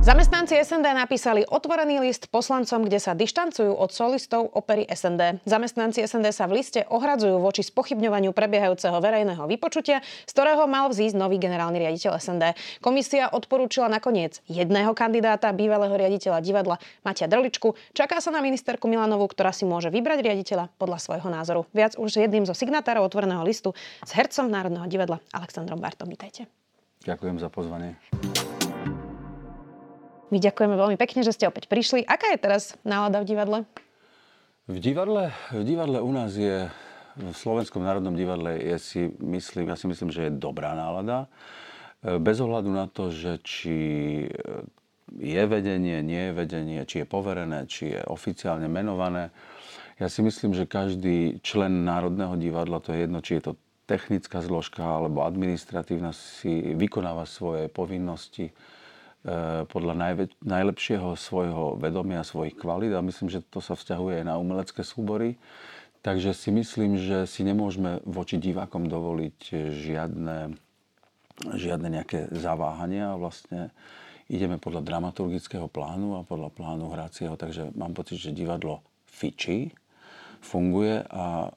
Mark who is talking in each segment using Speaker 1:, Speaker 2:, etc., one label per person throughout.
Speaker 1: Zamestnanci SND napísali otvorený list poslancom, kde sa dištancujú od solistov opery SND. Zamestnanci SND sa v liste ohradzujú voči spochybňovaniu prebiehajúceho verejného vypočutia, z ktorého mal vzísť nový generálny riaditeľ SND. Komisia odporúčila nakoniec jedného kandidáta, bývalého riaditeľa divadla Matia Drličku. Čaká sa na ministerku Milanovu, ktorá si môže vybrať riaditeľa podľa svojho názoru. Viac už jedným zo signatárov otvoreného listu s hercom Národného divadla Alexandrom Bartom. Vítajte.
Speaker 2: Ďakujem za pozvanie.
Speaker 1: My ďakujeme veľmi pekne, že ste opäť prišli. Aká je teraz nálada v divadle?
Speaker 2: V divadle, v divadle u nás je, v Slovenskom národnom divadle je si myslím, ja si myslím, že je dobrá nálada. Bez ohľadu na to, že či je vedenie, nie je vedenie, či je poverené, či je oficiálne menované. Ja si myslím, že každý člen Národného divadla, to je jedno, či je to technická zložka alebo administratívna, si vykonáva svoje povinnosti E, podľa najvä- najlepšieho svojho vedomia, svojich kvalít a myslím, že to sa vzťahuje aj na umelecké súbory. Takže si myslím, že si nemôžeme voči divákom dovoliť žiadne, žiadne nejaké zaváhania. Vlastne ideme podľa dramaturgického plánu a podľa plánu hracieho, takže mám pocit, že divadlo fičí, funguje a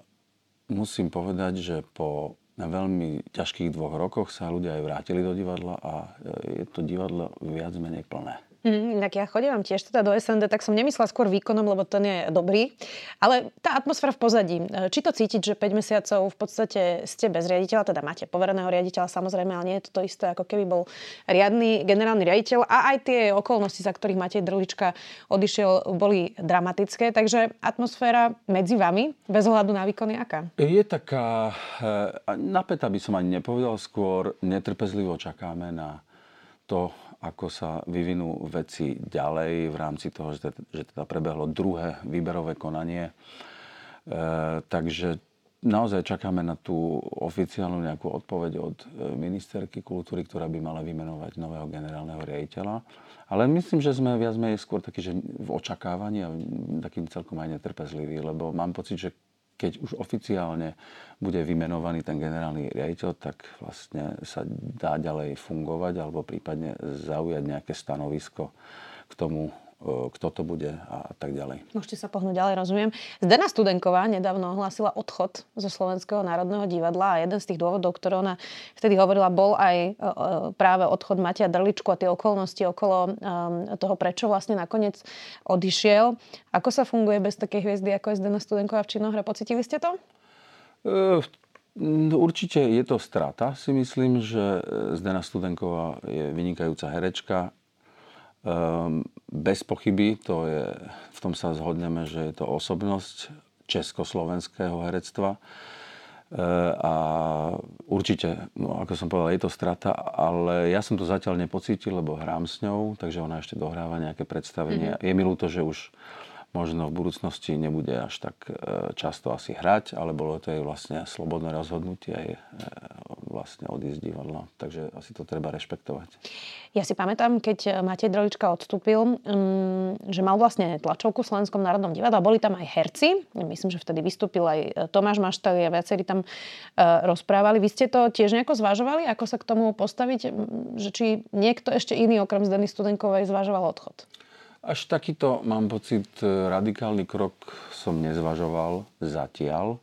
Speaker 2: musím povedať, že po na veľmi ťažkých dvoch rokoch sa ľudia aj vrátili do divadla a e, je to divadlo viac menej plné.
Speaker 1: Mm, tak ja chodím tiež teda do SND, tak som nemyslela skôr výkonom, lebo ten je dobrý. Ale tá atmosféra v pozadí, e, či to cítiť, že 5 mesiacov v podstate ste bez riaditeľa, teda máte povereného riaditeľa samozrejme, ale nie je to to isté, ako keby bol riadny generálny riaditeľ a aj tie okolnosti, za ktorých Matej Drlička odišiel, boli dramatické. Takže atmosféra medzi vami, bez ohľadu na výkony, aká?
Speaker 2: Je taká, e, napätá by som ani nepovedal, skôr netrpezlivo čakáme na to, ako sa vyvinú veci ďalej v rámci toho, že, že teda prebehlo druhé výberové konanie. E, takže naozaj čakáme na tú oficiálnu nejakú odpoveď od e, ministerky kultúry, ktorá by mala vymenovať nového generálneho riaditeľa. Ale myslím, že sme viac menej skôr takí, že v očakávaní a takým celkom aj netrpezliví, lebo mám pocit, že keď už oficiálne bude vymenovaný ten generálny riaditeľ, tak vlastne sa dá ďalej fungovať alebo prípadne zaujať nejaké stanovisko k tomu, kto to bude a tak ďalej.
Speaker 1: Môžete sa pohnúť ďalej, rozumiem. Zdena Studenková nedávno ohlásila odchod zo Slovenského národného divadla a jeden z tých dôvodov, ktoré ona vtedy hovorila, bol aj práve odchod Matia Drličku a tie okolnosti okolo toho, prečo vlastne nakoniec odišiel. Ako sa funguje bez takej hviezdy, ako je Zdena Studenková v činohre? Pocitili ste to?
Speaker 2: Určite je to strata. Si myslím, že Zdena Studenková je vynikajúca herečka, bez pochyby, to je, v tom sa zhodneme, že je to osobnosť československého herectva. Uh, a určite, no ako som povedal, je to strata, ale ja som to zatiaľ nepocítil, lebo hrám s ňou, takže ona ešte dohráva nejaké predstavenie. Mm-hmm. Je mi ľúto, že už možno v budúcnosti nebude až tak e, často asi hrať, ale bolo to jej vlastne slobodné rozhodnutie aj e, vlastne odísť divadla. Takže asi to treba rešpektovať.
Speaker 1: Ja si pamätám, keď Matej Drolička odstúpil, mm, že mal vlastne tlačovku v Slovenskom národnom divadle boli tam aj herci. Myslím, že vtedy vystúpil aj Tomáš Maštali a viacerí tam e, rozprávali. Vy ste to tiež nejako zvažovali, ako sa k tomu postaviť, že či niekto ešte iný okrem Zdeny Studenkovej zvažoval odchod?
Speaker 2: Až takýto, mám pocit, radikálny krok som nezvažoval zatiaľ,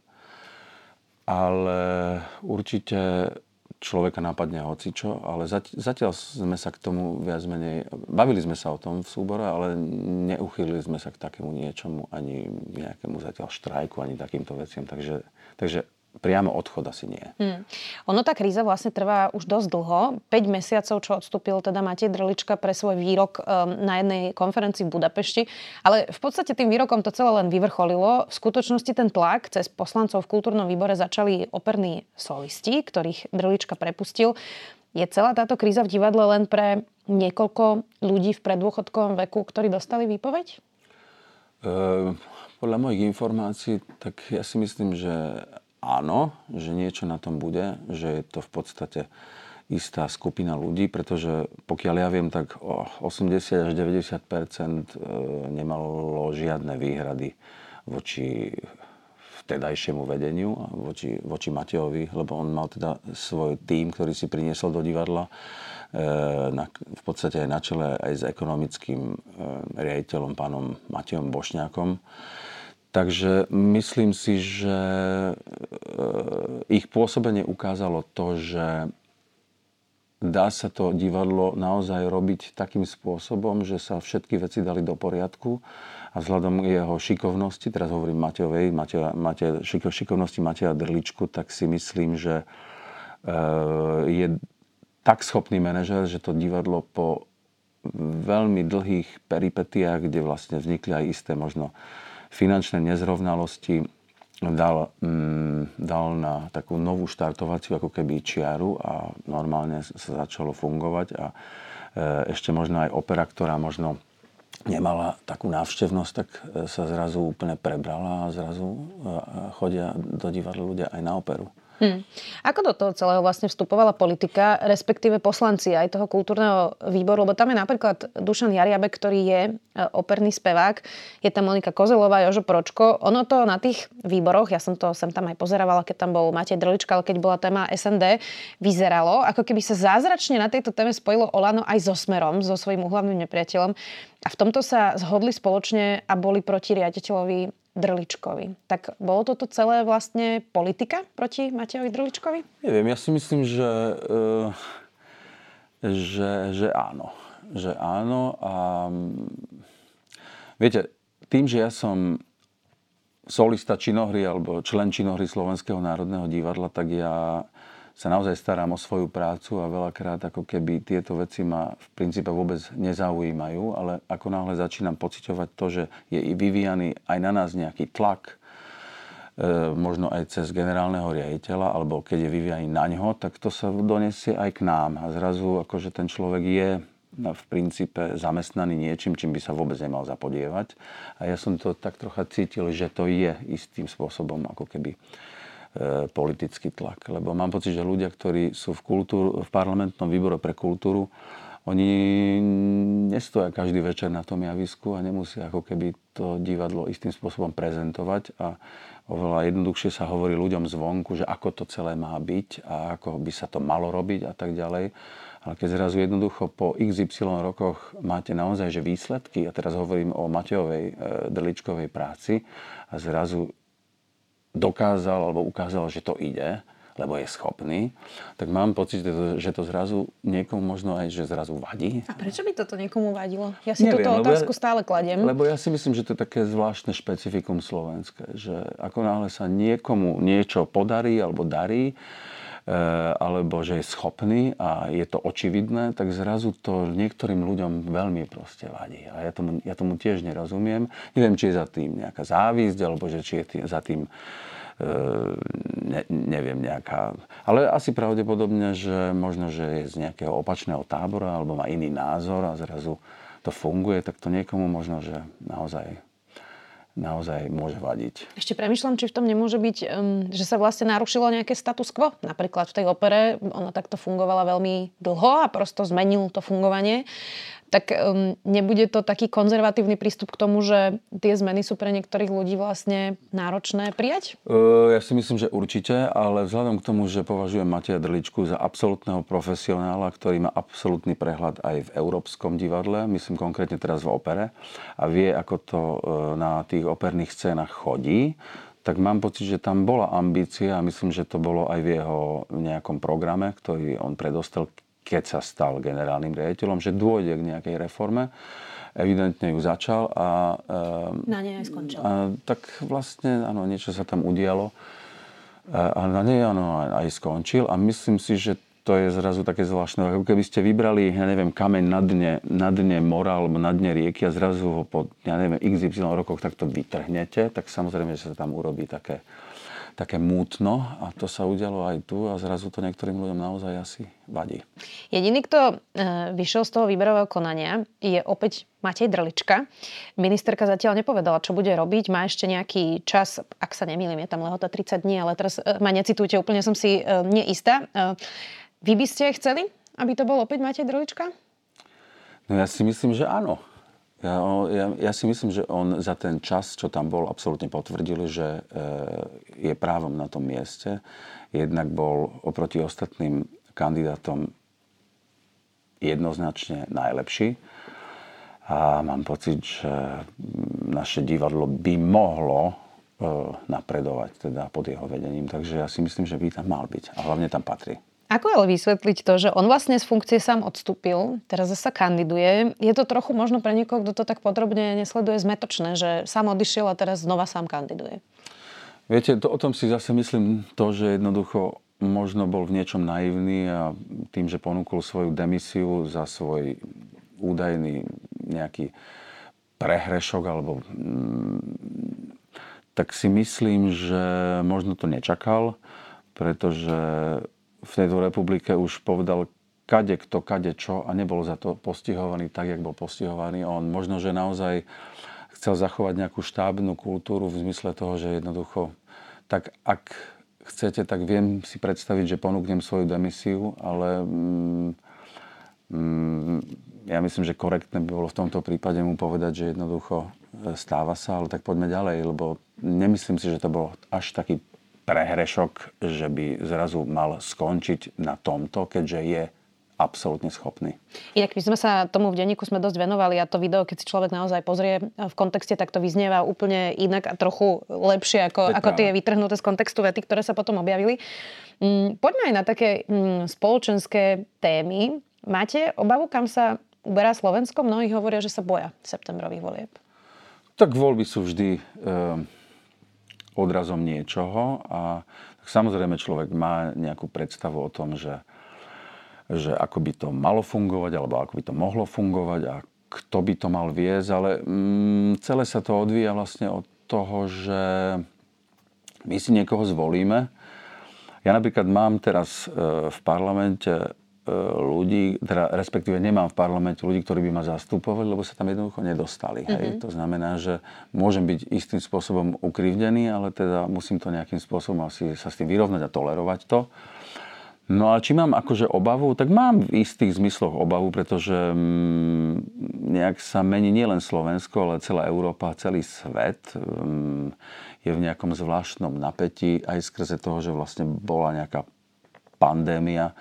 Speaker 2: ale určite človeka napadne hocičo, ale zatiaľ sme sa k tomu viac menej, bavili sme sa o tom v súbore, ale neuchýlili sme sa k takému niečomu, ani nejakému zatiaľ štrajku, ani takýmto veciam. Takže, takže priamo odchod asi nie. Hmm.
Speaker 1: Ono tá kríza vlastne trvá už dosť dlho. 5 mesiacov, čo odstúpil teda Matej Drlička pre svoj výrok um, na jednej konferencii v Budapešti. Ale v podstate tým výrokom to celé len vyvrcholilo. V skutočnosti ten tlak cez poslancov v kultúrnom výbore začali operní solisti, ktorých Drlička prepustil. Je celá táto kríza v divadle len pre niekoľko ľudí v predôchodkovom veku, ktorí dostali výpoveď?
Speaker 2: Uh, podľa mojich informácií, tak ja si myslím, že áno, že niečo na tom bude, že je to v podstate istá skupina ľudí, pretože pokiaľ ja viem, tak 80 až 90% nemalo žiadne výhrady voči vtedajšiemu vedeniu, voči, voči Matejovi, lebo on mal teda svoj tým, ktorý si priniesol do divadla e, na, v podstate aj na čele aj s ekonomickým e, riaditeľom pánom Matejom Bošňákom. Takže myslím si, že e, ich pôsobenie ukázalo to, že dá sa to divadlo naozaj robiť takým spôsobom, že sa všetky veci dali do poriadku. A vzhľadom jeho šikovnosti, teraz hovorím Matejovej, Mateja, Mateja, šikovnosti Mateja Drličku, tak si myslím, že e, je tak schopný manažer, že to divadlo po veľmi dlhých peripetiách, kde vlastne vznikli aj isté možno finančné nezrovnalosti, dal, mm, dal na takú novú štartovaciu ako keby čiaru a normálne sa začalo fungovať a e, ešte možno aj opera, ktorá možno nemala takú návštevnosť, tak e, sa zrazu úplne prebrala a zrazu e, chodia do divadla ľudia aj na operu. Hmm.
Speaker 1: Ako do toho celého vlastne vstupovala politika, respektíve poslanci aj toho kultúrneho výboru, lebo tam je napríklad Dušan Jariabek, ktorý je e, operný spevák, je tam Monika Kozelová, Jožo Pročko. Ono to na tých výboroch, ja som to sem tam aj pozeravala, keď tam bol Matej Drlička, ale keď bola téma SND, vyzeralo, ako keby sa zázračne na tejto téme spojilo Olano aj so Smerom, so svojím uhlavným nepriateľom. A v tomto sa zhodli spoločne a boli proti riaditeľovi Drličkovi. Tak bolo toto celé vlastne politika proti Matejovi Drličkovi?
Speaker 2: Neviem, ja si myslím, že, eh, že, že áno. Že áno a viete, tým, že ja som solista činohry alebo člen činohry Slovenského národného divadla, tak ja sa naozaj starám o svoju prácu a veľakrát ako keby tieto veci ma v princípe vôbec nezaujímajú, ale ako náhle začínam pociťovať to, že je vyvíjaný aj na nás nejaký tlak, e, možno aj cez generálneho riaditeľa, alebo keď je vyvíjaný na ňo, tak to sa donesie aj k nám. A zrazu akože ten človek je v princípe zamestnaný niečím, čím by sa vôbec nemal zapodievať. A ja som to tak trocha cítil, že to je istým spôsobom ako keby politický tlak. Lebo mám pocit, že ľudia, ktorí sú v, kultúr, v parlamentnom výbore pre kultúru, oni nestoja každý večer na tom javisku a nemusia ako keby to divadlo istým spôsobom prezentovať a oveľa jednoduchšie sa hovorí ľuďom zvonku, že ako to celé má byť a ako by sa to malo robiť a tak ďalej. Ale keď zrazu jednoducho po XY rokoch máte naozaj že výsledky, a teraz hovorím o Matejovej e, Drličkovej práci, a zrazu dokázal alebo ukázal, že to ide, lebo je schopný, tak mám pocit, že to, že to zrazu niekomu možno aj, že zrazu vadí.
Speaker 1: A prečo by toto niekomu vadilo? Ja si Neviem, túto otázku ja, stále kladiem.
Speaker 2: Lebo ja si myslím, že to je také zvláštne špecifikum slovenské, že ako náhle sa niekomu niečo podarí alebo darí, alebo že je schopný a je to očividné, tak zrazu to niektorým ľuďom veľmi proste vadí. A ja tomu, ja tomu tiež nerozumiem. Neviem, či je za tým nejaká závisť, alebo že či je tým, za tým eh, ne, neviem, nejaká... Ale asi pravdepodobne, že možno, že je z nejakého opačného tábora alebo má iný názor a zrazu to funguje, tak to niekomu možno, že naozaj naozaj môže vadiť.
Speaker 1: Ešte premyšľam, či v tom nemôže byť, um, že sa vlastne narušilo nejaké status quo. Napríklad v tej opere ona takto fungovala veľmi dlho a prosto zmenil to fungovanie tak um, nebude to taký konzervatívny prístup k tomu, že tie zmeny sú pre niektorých ľudí vlastne náročné prijať?
Speaker 2: Uh, ja si myslím, že určite, ale vzhľadom k tomu, že považujem Mateja Drličku za absolútneho profesionála, ktorý má absolútny prehľad aj v európskom divadle, myslím konkrétne teraz v opere, a vie, ako to uh, na tých operných scénach chodí, tak mám pocit, že tam bola ambícia a myslím, že to bolo aj v jeho nejakom programe, ktorý on predostal keď sa stal generálnym riaditeľom, že dôjde k nejakej reforme. Evidentne ju začal a...
Speaker 1: Na nej aj skončil.
Speaker 2: A, tak vlastne, áno, niečo sa tam udialo. A, a na nej, áno, aj skončil. A myslím si, že to je zrazu také zvláštne. Ako keby ste vybrali, ja neviem, kameň na dne, na dne mora alebo na dne rieky a zrazu ho po, ja neviem, XY rokoch takto vytrhnete, tak samozrejme, že sa tam urobí také, také mútno a to sa udialo aj tu a zrazu to niektorým ľuďom naozaj asi vadí.
Speaker 1: Jediný, kto e, vyšiel z toho výberového konania, je opäť Matej Drlička. Ministerka zatiaľ nepovedala, čo bude robiť. Má ešte nejaký čas, ak sa nemýlim, je tam lehota 30 dní, ale teraz e, ma necitujte, úplne som si e, neistá. Vy by ste chceli, aby to bol opäť Matej Drolička?
Speaker 2: No ja si myslím, že áno. Ja, ja, ja si myslím, že on za ten čas, čo tam bol, absolútne potvrdil, že e, je právom na tom mieste. Jednak bol oproti ostatným kandidátom jednoznačne najlepší. A mám pocit, že naše divadlo by mohlo e, napredovať teda pod jeho vedením. Takže ja si myslím, že by tam mal byť. A hlavne tam patrí.
Speaker 1: Ako ale vysvetliť to, že on vlastne z funkcie sám odstúpil, teraz zase kandiduje. Je to trochu možno pre niekoho, kto to tak podrobne nesleduje, zmetočné, že sám odišiel a teraz znova sám kandiduje.
Speaker 2: Viete, to, o tom si zase myslím to, že jednoducho možno bol v niečom naivný a tým, že ponúkol svoju demisiu za svoj údajný nejaký prehrešok alebo mm, tak si myslím, že možno to nečakal, pretože v tejto republike už povedal kade kto, kade čo a nebol za to postihovaný tak, jak bol postihovaný on. Možno, že naozaj chcel zachovať nejakú štábnu kultúru v zmysle toho, že jednoducho, tak ak chcete, tak viem si predstaviť, že ponúknem svoju demisiu, ale mm, mm, ja myslím, že korektné by bolo v tomto prípade mu povedať, že jednoducho e, stáva sa, ale tak poďme ďalej, lebo nemyslím si, že to bol až taký prehrešok, že by zrazu mal skončiť na tomto, keďže je absolútne schopný.
Speaker 1: Inak my sme sa tomu v denníku sme dosť venovali a to video, keď si človek naozaj pozrie v kontexte, tak to vyznieva úplne inak a trochu lepšie ako, ako tie vytrhnuté z kontextu vety, ktoré sa potom objavili. Mm, poďme aj na také mm, spoločenské témy. Máte obavu, kam sa uberá Slovensko? Mnohí hovoria, že sa boja septembrových volieb.
Speaker 2: Tak voľby sú vždy... E- odrazom niečoho a samozrejme človek má nejakú predstavu o tom, že, že ako by to malo fungovať alebo ako by to mohlo fungovať a kto by to mal viesť, ale mm, celé sa to odvíja vlastne od toho, že my si niekoho zvolíme. Ja napríklad mám teraz e, v parlamente ľudí, teda respektíve nemám v parlamente ľudí, ktorí by ma zastupovali, lebo sa tam jednoducho nedostali. Mm-hmm. Hej? Mhm. To znamená, že môžem byť istým spôsobom ukrivdený, ale teda musím to nejakým spôsobom asi sa s tým vyrovnať a tolerovať to. No a či mám akože obavu, tak mám v istých zmysloch obavu, pretože mm, nejak sa mení nielen Slovensko, ale celá Európa, celý svet mm, je v nejakom zvláštnom napätí aj skrze toho, že vlastne bola nejaká pandémia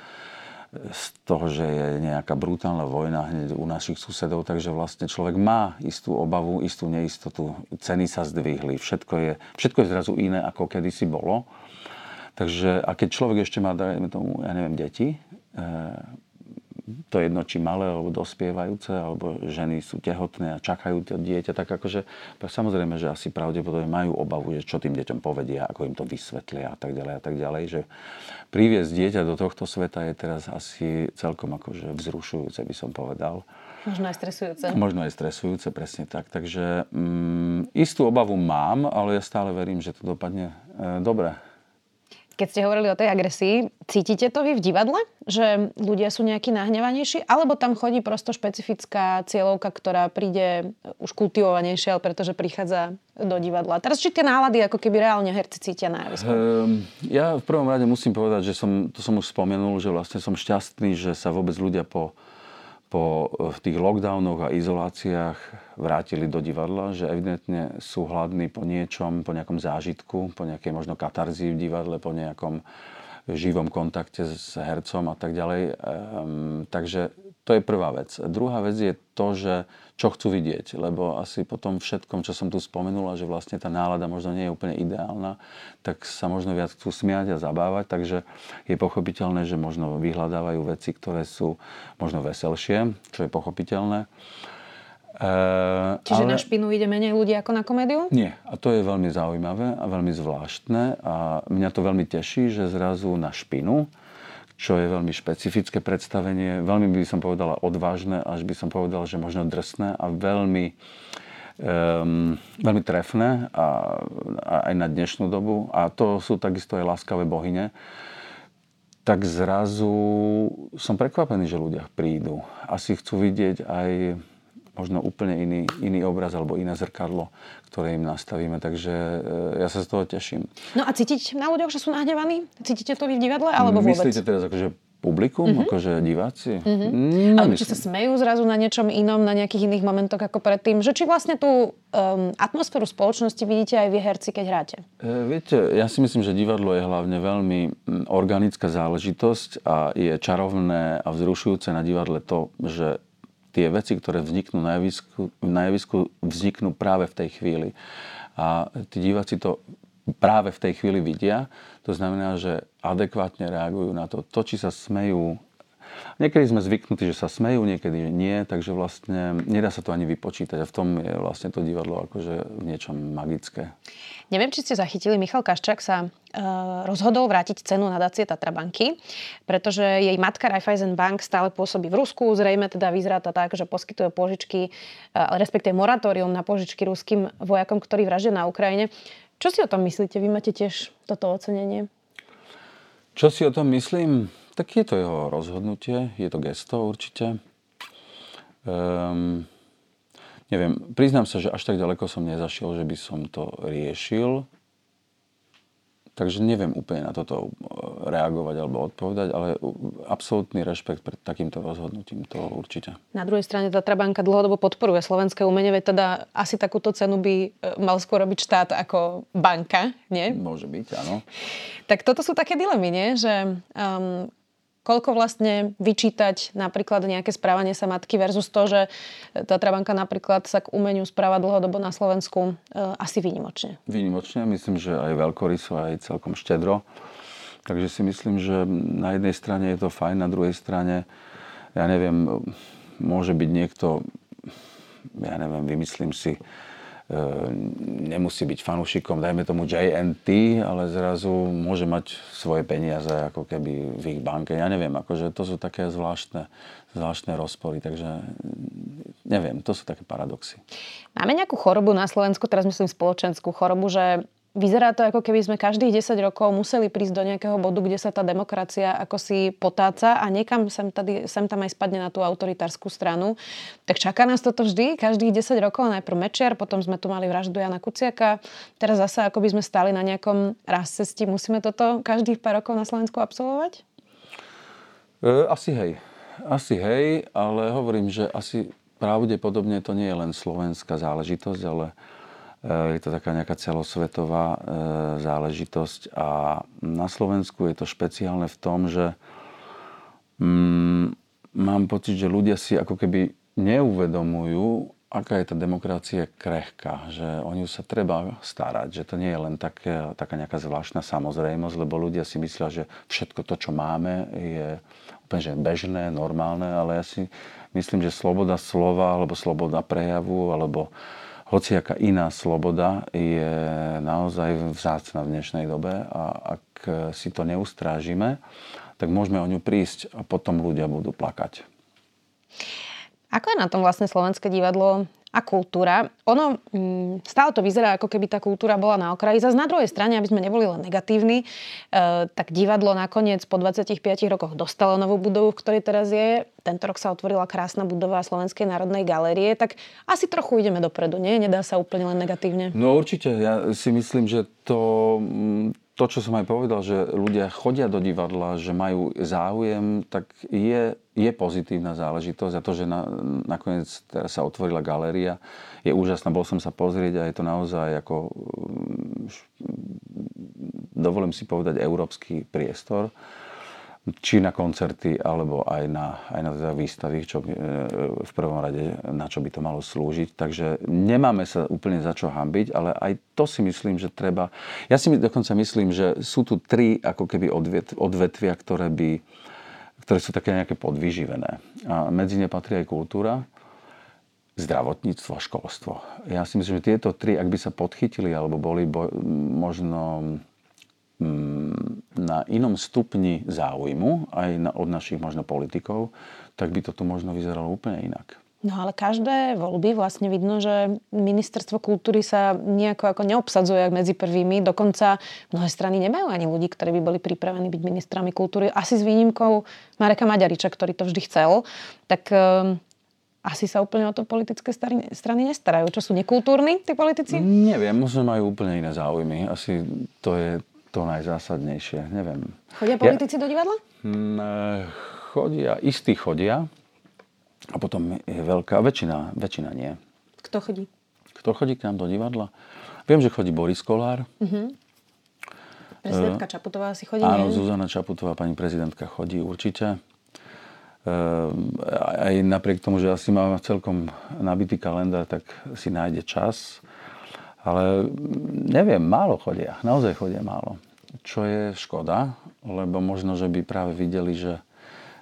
Speaker 2: z toho, že je nejaká brutálna vojna hneď u našich susedov, takže vlastne človek má istú obavu, istú neistotu. Ceny sa zdvihli, všetko je, všetko je zrazu iné, ako kedysi bolo. Takže a keď človek ešte má, dajme tomu, ja neviem, deti, e, to jedno, či malé, alebo dospievajúce, alebo ženy sú tehotné a čakajú to dieťa, tak akože samozrejme, že asi pravdepodobne majú obavu, že čo tým deťom povedia, ako im to vysvetlia a tak ďalej a tak ďalej, že priviesť dieťa do tohto sveta je teraz asi celkom akože vzrušujúce, by som povedal.
Speaker 1: Možno aj stresujúce.
Speaker 2: Možno aj stresujúce, presne tak. Takže mm, istú obavu mám, ale ja stále verím, že to dopadne e, dobre.
Speaker 1: Keď ste hovorili o tej agresii, cítite to vy v divadle? Že ľudia sú nejakí nahnevanejší? Alebo tam chodí prosto špecifická cieľovka, ktorá príde už kultivovanejšia, pretože prichádza do divadla? Teraz či tie nálady, ako keby reálne herci cítia na
Speaker 2: um, Ja v prvom rade musím povedať, že som, to som už spomenul, že vlastne som šťastný, že sa vôbec ľudia po po v tých lockdownoch a izoláciách vrátili do divadla, že evidentne sú hladní po niečom, po nejakom zážitku, po nejakej možno katarzii v divadle, po nejakom živom kontakte s hercom a tak ďalej. Um, takže to je prvá vec. Druhá vec je to, že čo chcú vidieť, lebo asi po tom všetkom, čo som tu spomenula, že vlastne tá nálada možno nie je úplne ideálna, tak sa možno viac chcú smiať a zabávať, takže je pochopiteľné, že možno vyhľadávajú veci, ktoré sú možno veselšie, čo je pochopiteľné.
Speaker 1: Uh, Čiže ale... na špinu ide menej ľudí ako na komédiu?
Speaker 2: Nie. A to je veľmi zaujímavé a veľmi zvláštne. A mňa to veľmi teší, že zrazu na špinu čo je veľmi špecifické predstavenie, veľmi by som povedala odvážne, až by som povedal, že možno drsné a veľmi, um, veľmi trefné a, a aj na dnešnú dobu. A to sú takisto aj láskavé bohyne. Tak zrazu som prekvapený, že ľudia prídu. Asi chcú vidieť aj možno úplne iný, iný obraz alebo iné zrkadlo, ktoré im nastavíme. Takže e, ja sa z toho teším.
Speaker 1: No a cítiť na ľuďoch, že sú nahnevaní? Cítite to vy v divadle alebo vôbec?
Speaker 2: Myslíte teraz akože publikum, mm-hmm. akože diváci?
Speaker 1: Mm-hmm. Ale či sa smejú zrazu na niečom inom, na nejakých iných momentoch ako predtým? Že či vlastne tú um, atmosféru spoločnosti vidíte aj vy herci, keď hráte?
Speaker 2: E, viete, ja si myslím, že divadlo je hlavne veľmi organická záležitosť a je čarovné a vzrušujúce na divadle to, že tie veci, ktoré vzniknú na javisku, na javisku vzniknú práve v tej chvíli. A tí diváci to práve v tej chvíli vidia. To znamená, že adekvátne reagujú na to. To, či sa smejú Niekedy sme zvyknutí, že sa smejú, niekedy nie, takže vlastne nedá sa to ani vypočítať a v tom je vlastne to divadlo akože v niečom magické.
Speaker 1: Neviem, či ste zachytili, Michal Kaščák sa e, rozhodol vrátiť cenu nadácie Tatra banky, pretože jej matka Raiffeisen Bank stále pôsobí v Rusku. Zrejme teda vyzerá to tak, že poskytuje požičky, e, respektíve moratórium na požičky ruským vojakom, ktorí vraždia na Ukrajine. Čo si o tom myslíte? Vy máte tiež toto ocenenie?
Speaker 2: Čo si o tom myslím? Tak je to jeho rozhodnutie, je to gesto určite. Um, neviem, priznám sa, že až tak ďaleko som nezašiel, že by som to riešil. Takže neviem úplne na toto uh, reagovať alebo odpovedať, ale absolútny rešpekt pred takýmto rozhodnutím, to určite.
Speaker 1: Na druhej strane Tatra banka dlhodobo podporuje slovenské umenie, veď teda asi takúto cenu by uh, mal skôr robiť štát ako banka, nie?
Speaker 2: Môže byť, áno.
Speaker 1: Tak toto sú také dilemy, nie? Že um, koľko vlastne vyčítať napríklad nejaké správanie sa matky versus to, že Tatra banka napríklad sa k umeniu správa dlhodobo na Slovensku e, asi výnimočne.
Speaker 2: Výnimočne, myslím, že aj veľkoryso, aj celkom štedro. Takže si myslím, že na jednej strane je to fajn, na druhej strane, ja neviem, môže byť niekto, ja neviem, vymyslím si, nemusí byť fanúšikom, dajme tomu JNT, ale zrazu môže mať svoje peniaze ako keby v ich banke. Ja neviem, akože to sú také zvláštne, zvláštne rozpory, takže neviem, to sú také paradoxy.
Speaker 1: Máme nejakú chorobu na Slovensku, teraz myslím spoločenskú chorobu, že Vyzerá to, ako keby sme každých 10 rokov museli prísť do nejakého bodu, kde sa tá demokracia ako si potáca a niekam sem, tady, sem tam aj spadne na tú autoritárskú stranu. Tak čaká nás toto vždy, každých 10 rokov, najprv Mečiar, potom sme tu mali vraždu Jana Kuciaka, teraz zase ako by sme stali na nejakom raz cesti. Musíme toto každých pár rokov na Slovensku absolvovať?
Speaker 2: E, asi hej. Asi hej, ale hovorím, že asi pravdepodobne to nie je len slovenská záležitosť, ale je to taká nejaká celosvetová eh, záležitosť a na Slovensku je to špeciálne v tom, že mm, mám pocit, že ľudia si ako keby neuvedomujú, aká je tá demokracia krehká, že o ňu sa treba starať, že to nie je len také, taká nejaká zvláštna samozrejmosť, lebo ľudia si myslia, že všetko to, čo máme, je úplne že bežné, normálne, ale ja si myslím, že sloboda slova, alebo sloboda prejavu, alebo hociaká iná sloboda je naozaj vzácna v dnešnej dobe a ak si to neustrážime, tak môžeme o ňu prísť a potom ľudia budú plakať.
Speaker 1: Ako je na tom vlastne Slovenské divadlo a kultúra. Ono mm, stále to vyzerá, ako keby tá kultúra bola na okraji. Zas na druhej strane, aby sme neboli len negatívni, e, tak divadlo nakoniec po 25 rokoch dostalo novú budovu, v ktorej teraz je. Tento rok sa otvorila krásna budova Slovenskej národnej galérie, tak asi trochu ideme dopredu, nie? Nedá sa úplne len negatívne.
Speaker 2: No určite. Ja si myslím, že to to, čo som aj povedal, že ľudia chodia do divadla, že majú záujem, tak je, je pozitívna záležitosť. A to, že na, nakoniec teraz sa otvorila galéria, je úžasná. Bol som sa pozrieť a je to naozaj ako, mm, dovolím si povedať, európsky priestor či na koncerty, alebo aj na, aj na teda výstavy, čo e, v prvom rade, na čo by to malo slúžiť. Takže nemáme sa úplne za čo hambiť, ale aj to si myslím, že treba... Ja si dokonca myslím, že sú tu tri ako keby odvet, odvetvia, ktoré, by, ktoré sú také nejaké podvyživené. A medzi ne patrí aj kultúra, zdravotníctvo školstvo. Ja si myslím, že tieto tri, ak by sa podchytili alebo boli bo, možno na inom stupni záujmu, aj na, od našich možno politikov, tak by to tu možno vyzeralo úplne inak.
Speaker 1: No ale každé voľby vlastne vidno, že ministerstvo kultúry sa nejako ako neobsadzuje medzi prvými. Dokonca mnohé strany nemajú ani ľudí, ktorí by boli pripravení byť ministrami kultúry. Asi s výnimkou Mareka Maďariča, ktorý to vždy chcel. Tak um, asi sa úplne o to politické strany, strany nestarajú. Čo sú nekultúrni tí politici?
Speaker 2: Neviem, možno majú úplne iné záujmy. Asi to je to najzásadnejšie. Neviem.
Speaker 1: Chodia politici ja, do divadla?
Speaker 2: Mm, chodia, istí chodia. A potom je veľká, väčšina, väčšina nie.
Speaker 1: Kto chodí?
Speaker 2: Kto chodí k nám do divadla? Viem, že chodí Boris Kolár. Uh-huh.
Speaker 1: Prezidentka uh, Čaputová si chodí?
Speaker 2: Áno, nie? Zuzana Čaputová, pani prezidentka chodí určite. Uh, aj napriek tomu, že asi má celkom nabitý kalendár, tak si nájde čas. Ale neviem, málo chodia. Naozaj chodia málo. Čo je škoda, lebo možno, že by práve videli, že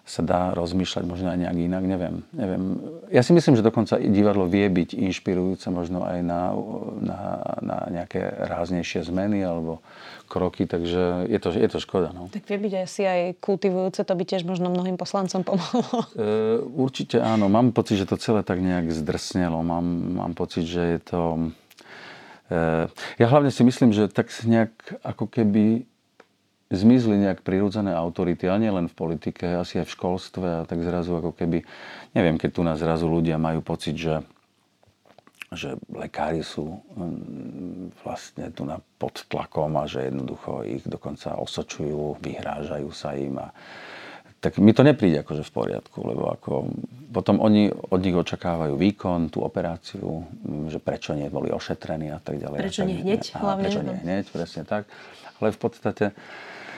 Speaker 2: sa dá rozmýšľať možno aj nejak inak, neviem. neviem. Ja si myslím, že dokonca divadlo vie byť inšpirujúce možno aj na, na, na nejaké ráznejšie zmeny alebo kroky, takže je to, je to škoda. No.
Speaker 1: Tak vie byť asi aj kultivujúce, to by tiež možno mnohým poslancom pomohlo.
Speaker 2: E, určite áno, mám pocit, že to celé tak nejak zdrsnelo. Mám, mám pocit, že je to... Ja hlavne si myslím, že tak nejak ako keby zmizli nejak prirodzené autority, a nie len v politike, asi aj v školstve a tak zrazu ako keby, neviem, keď tu nás zrazu ľudia majú pocit, že že lekári sú mm, vlastne tu na pod tlakom a že jednoducho ich dokonca osočujú, vyhrážajú sa im a tak mi to nepríde akože v poriadku, lebo ako potom oni od nich očakávajú výkon, tú operáciu, mm, že prečo nie boli ošetrení a tak ďalej.
Speaker 1: Prečo nie hneď
Speaker 2: a, hlavne. Prečo nie hneď, presne tak. Ale v podstate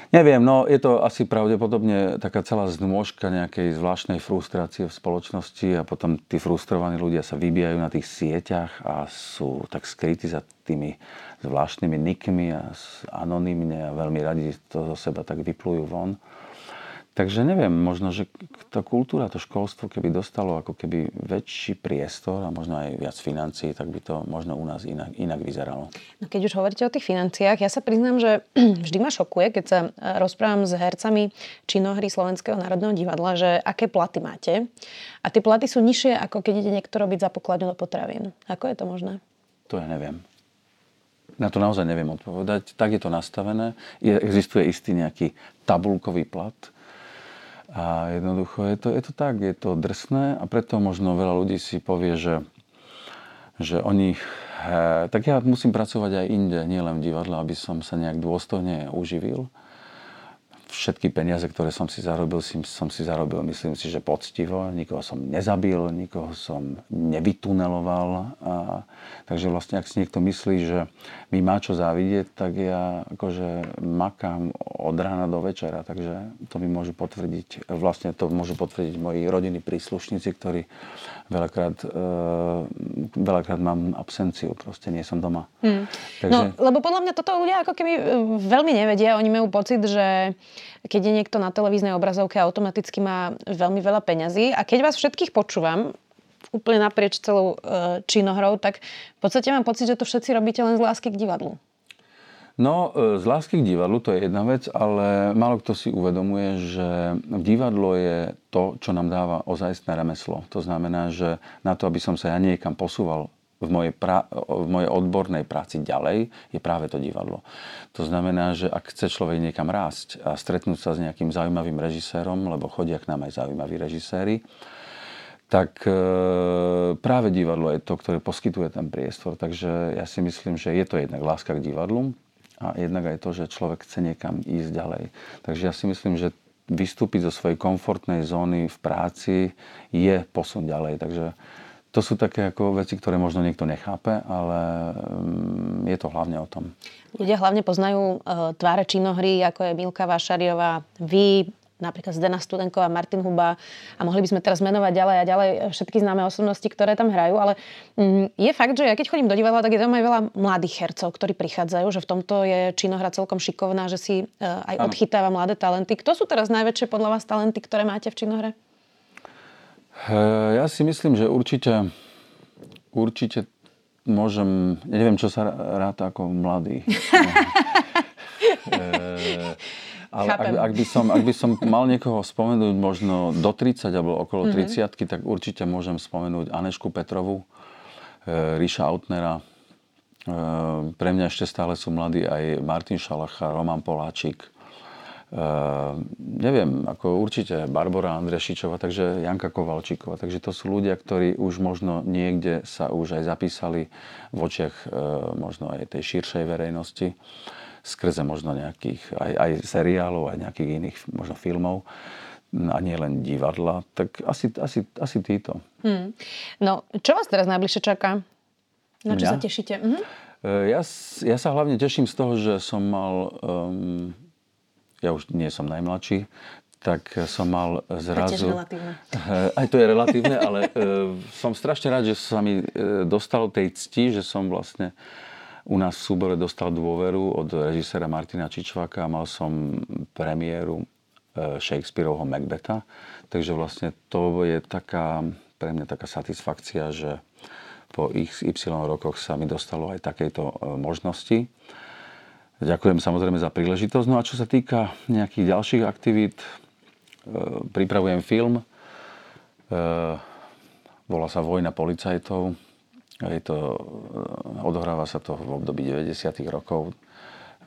Speaker 2: Neviem, no je to asi pravdepodobne taká celá znôžka nejakej zvláštnej frustrácie v spoločnosti a potom tí frustrovaní ľudia sa vybijajú na tých sieťach a sú tak skrytí za tými zvláštnymi nickmi a anonymne a veľmi radi to zo seba tak vyplujú von. Takže neviem, možno, že tá kultúra, to školstvo, keby dostalo ako keby väčší priestor a možno aj viac financií, tak by to možno u nás inak, inak vyzeralo.
Speaker 1: No keď už hovoríte o tých financiách, ja sa priznám, že vždy ma šokuje, keď sa e, rozprávam s hercami činohry Slovenského národného divadla, že aké platy máte. A tie platy sú nižšie, ako keď ide niekto robiť za pokladňu do potravín. Ako je to možné?
Speaker 2: To ja neviem. Na to naozaj neviem odpovedať. Tak je to nastavené. Je, existuje istý nejaký tabulkový plat, a jednoducho je to, je to tak, je to drsné a preto možno veľa ľudí si povie, že, že oni... He, tak ja musím pracovať aj inde, nielen v divadle, aby som sa nejak dôstojne uživil všetky peniaze, ktoré som si zarobil, som si zarobil, myslím si, že poctivo. Nikoho som nezabil, nikoho som nevytuneloval. A, takže vlastne, ak si niekto myslí, že mi má čo závidieť, tak ja akože makám od rána do večera. Takže to mi môžu potvrdiť, vlastne to môžu potvrdiť moji rodiny príslušníci, ktorí veľakrát, e, veľakrát mám absenciu, proste nie som doma. Hmm.
Speaker 1: Takže... No, lebo podľa mňa toto ľudia ako keby e, veľmi nevedia. Oni majú pocit, že keď je niekto na televíznej obrazovke, automaticky má veľmi veľa peňazí. A keď vás všetkých počúvam, úplne naprieč celou e, činohrou, tak v podstate mám pocit, že to všetci robíte len z lásky k divadlu.
Speaker 2: No, e, z lásky k divadlu to je jedna vec, ale málo kto si uvedomuje, že divadlo je to, čo nám dáva ozajstné remeslo. To znamená, že na to, aby som sa ja niekam posúval v mojej, pra- v mojej odbornej práci ďalej, je práve to divadlo. To znamená, že ak chce človek niekam rásť a stretnúť sa s nejakým zaujímavým režisérom, lebo chodia k nám aj zaujímaví režiséri, tak e, práve divadlo je to, ktoré poskytuje ten priestor. Takže ja si myslím, že je to jednak láska k divadlu a jednak aj to, že človek chce niekam ísť ďalej. Takže ja si myslím, že vystúpiť zo svojej komfortnej zóny v práci je posun ďalej. Takže to sú také ako veci, ktoré možno niekto nechápe, ale mm, je to hlavne o tom.
Speaker 1: Ľudia hlavne poznajú uh, tváre činohry, ako je Milka Vašariová, vy, napríklad Zdena Studenková, Martin Huba a mohli by sme teraz menovať ďalej a ďalej všetky známe osobnosti, ktoré tam hrajú, ale mm, je fakt, že ja keď chodím do divadla, tak je tam aj veľa mladých hercov, ktorí prichádzajú, že v tomto je činohra celkom šikovná, že si uh, aj odchytáva mladé talenty. Kto sú teraz najväčšie podľa vás talenty, ktoré máte v činohre?
Speaker 2: Eh, ja si myslím, že určite, určite môžem, neviem, čo sa ráta ako mladý. Eh, ale ak, ak, by som, ak by som mal niekoho spomenúť možno do 30 alebo okolo mm-hmm. 30 tak určite môžem spomenúť Anešku Petrovu, e, Ríša Autnera. E, pre mňa ešte stále sú mladí aj Martin Šalacha, Roman Poláčik, Uh, neviem, ako určite Barbara Andrešičová, takže Janka Kovalčíková. Takže to sú ľudia, ktorí už možno niekde sa už aj zapísali v očiach uh, možno aj tej širšej verejnosti skrze možno nejakých aj, aj seriálov, aj nejakých iných možno filmov a nie len divadla, tak asi, asi, asi títo. Hmm.
Speaker 1: No, čo vás teraz najbližšie čaká? Na čo Mňa? sa tešíte? Mhm.
Speaker 2: Ja, ja sa hlavne teším z toho, že som mal, um, ja už nie som najmladší, tak som mal zrazu... Aj to je relatívne, ale uh, som strašne rád, že sa mi uh, dostalo tej cti, že som vlastne u nás v súbore dostal dôveru od režisera Martina Čičváka a mal som premiéru uh, Shakespeareovho Macbetha. Takže vlastne to je taká, pre mňa taká satisfakcia, že po XY rokoch sa mi dostalo aj takejto možnosti. Ďakujem samozrejme za príležitosť. No a čo sa týka nejakých ďalších aktivít, Eh, pripravujem film. Eh, volá sa Vojna policajtov. Je to, eh, odohráva sa to v období 90. rokov.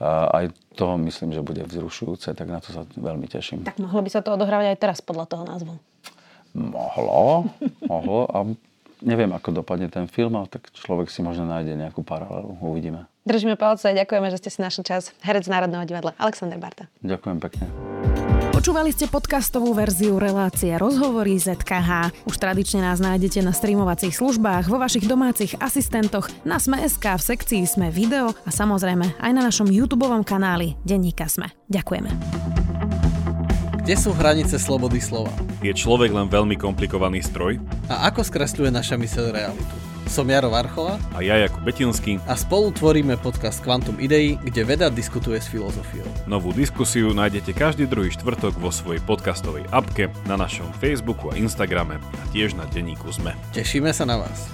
Speaker 2: A aj to myslím, že bude vzrušujúce, tak na to sa veľmi teším.
Speaker 1: Tak mohlo by sa to odohrávať aj teraz podľa toho názvu?
Speaker 2: Mohlo, mohlo. A neviem, ako dopadne ten film, ale tak človek si možno nájde nejakú paralelu. Uvidíme.
Speaker 1: Držíme palce a ďakujeme, že ste si našli čas. Herec Národného divadla Alexander Barta.
Speaker 2: Ďakujem pekne.
Speaker 1: Počúvali ste podcastovú verziu relácie Rozhovory ZKH. Už tradične nás nájdete na streamovacích službách, vo vašich domácich asistentoch, na Sme.sk, v sekcii Sme video a samozrejme aj na našom YouTube kanáli Denníka Sme. Ďakujeme.
Speaker 3: Kde sú hranice slobody slova?
Speaker 4: Je človek len veľmi komplikovaný stroj?
Speaker 3: A ako skresľuje naša myseľ realitu? Som Jaro Varchola
Speaker 4: a ja Jakub Betinský
Speaker 3: a spolu tvoríme podcast Quantum Idei, kde veda diskutuje s filozofiou.
Speaker 4: Novú diskusiu nájdete každý druhý štvrtok vo svojej podcastovej apke, na našom Facebooku a Instagrame a tiež na denníku ZME.
Speaker 3: Tešíme sa na vás.